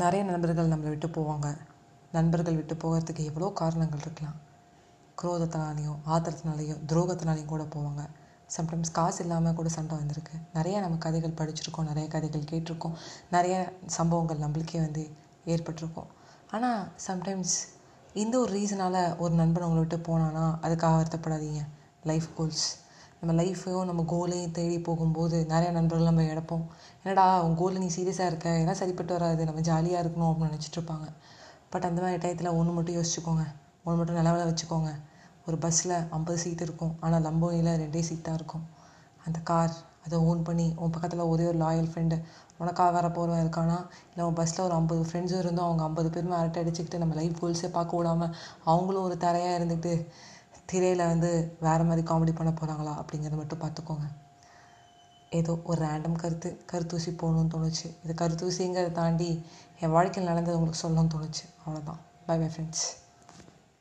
நிறைய நண்பர்கள் நம்மளை விட்டு போவாங்க. நண்பர்கள் விட்டு போகிறதுக்கு எவ்வளோ காரணங்கள் இருக்கலாம். குரோதத்தினாலேயும் ஆத்திரத்தினாலையும் துரோகத்தினாலையும் கூட போவாங்க. சம்டைம்ஸ் காசு இல்லாமல் கூட சண்டை வந்திருக்கு. நிறைய நம்ம கதைகள் படிச்சிருக்கோம் நிறைய கதைகள் கேட்டிருக்கோம். நிறைய சம்பவங்கள் நம்மளுக்கே வந்து ஏற்பட்டிருக்கும். ஆனால் சம்டைம்ஸ் இந்த ஒரு ரீசனால் ஒரு நண்பன் உங்களை விட்டு போனானா அதுக்காக வருத்தப்படாதீங்க. லைஃப் கோல்ஸ் நம்ம லைஃப்பையும் நம்ம கோலையும் தேடி போகும்போது நிறைய நண்பர்கள் நம்ம இழப்போம். என்னடா உன் கோலில் நீ சீரியஸாக இருக்க? ஏன்னா சரிப்பட்டு வராது. நம்ம ஜாலியாக இருக்கணும் அப்படின்னு நினச்சிட்டு இருப்பாங்க. பட் அந்த மாதிரி டயத்தில் ஒன்று மட்டும் யோசிச்சுக்கோங்க. ஒன்று மட்டும் நிலவில் வச்சுக்கோங்க. ஒரு பஸ்ஸில் ஐம்பது சீட் இருக்கும். ஆனால் லம்போனியில் ரெண்டே சீட் தான் இருக்கும். அந்த கார் அதை ஓன் பண்ணி உன் பக்கத்தில் ஒரே ஒரு லாயல் ஃப்ரெண்டு உனக்காக வர போகிறவன் இருக்கானா? இல்லை உன் பஸ்ஸில் ஒரு ஐம்பது ஃப்ரெண்ட்ஸும் இருந்தோம் அவங்க ஐம்பது பேருமே அரட்டை அடிச்சுக்கிட்டு நம்ம லைஃப் கோல்ஸே பார்க்க விடாமல் அவங்களும் ஒரு தரையாக இருந்துக்கிட்டு திரையில் வந்து வேறு மாதிரி காமெடி பண்ண போகிறாங்களா அப்படிங்கிறத மட்டும் பார்த்துக்கோங்க. ஏதோ ஒரு ரேண்டம் கருத்து கருத்தூசி போகணும்னு தோணுச்சு. இது கருத்தூசிங்கிறத தாண்டி என் வாழ்க்கையில் நடந்தது உங்களுக்கு சொல்லணும்னு தோணுச்சு. அவ்வளோதான் பை பை ஃப்ரெண்ட்ஸ்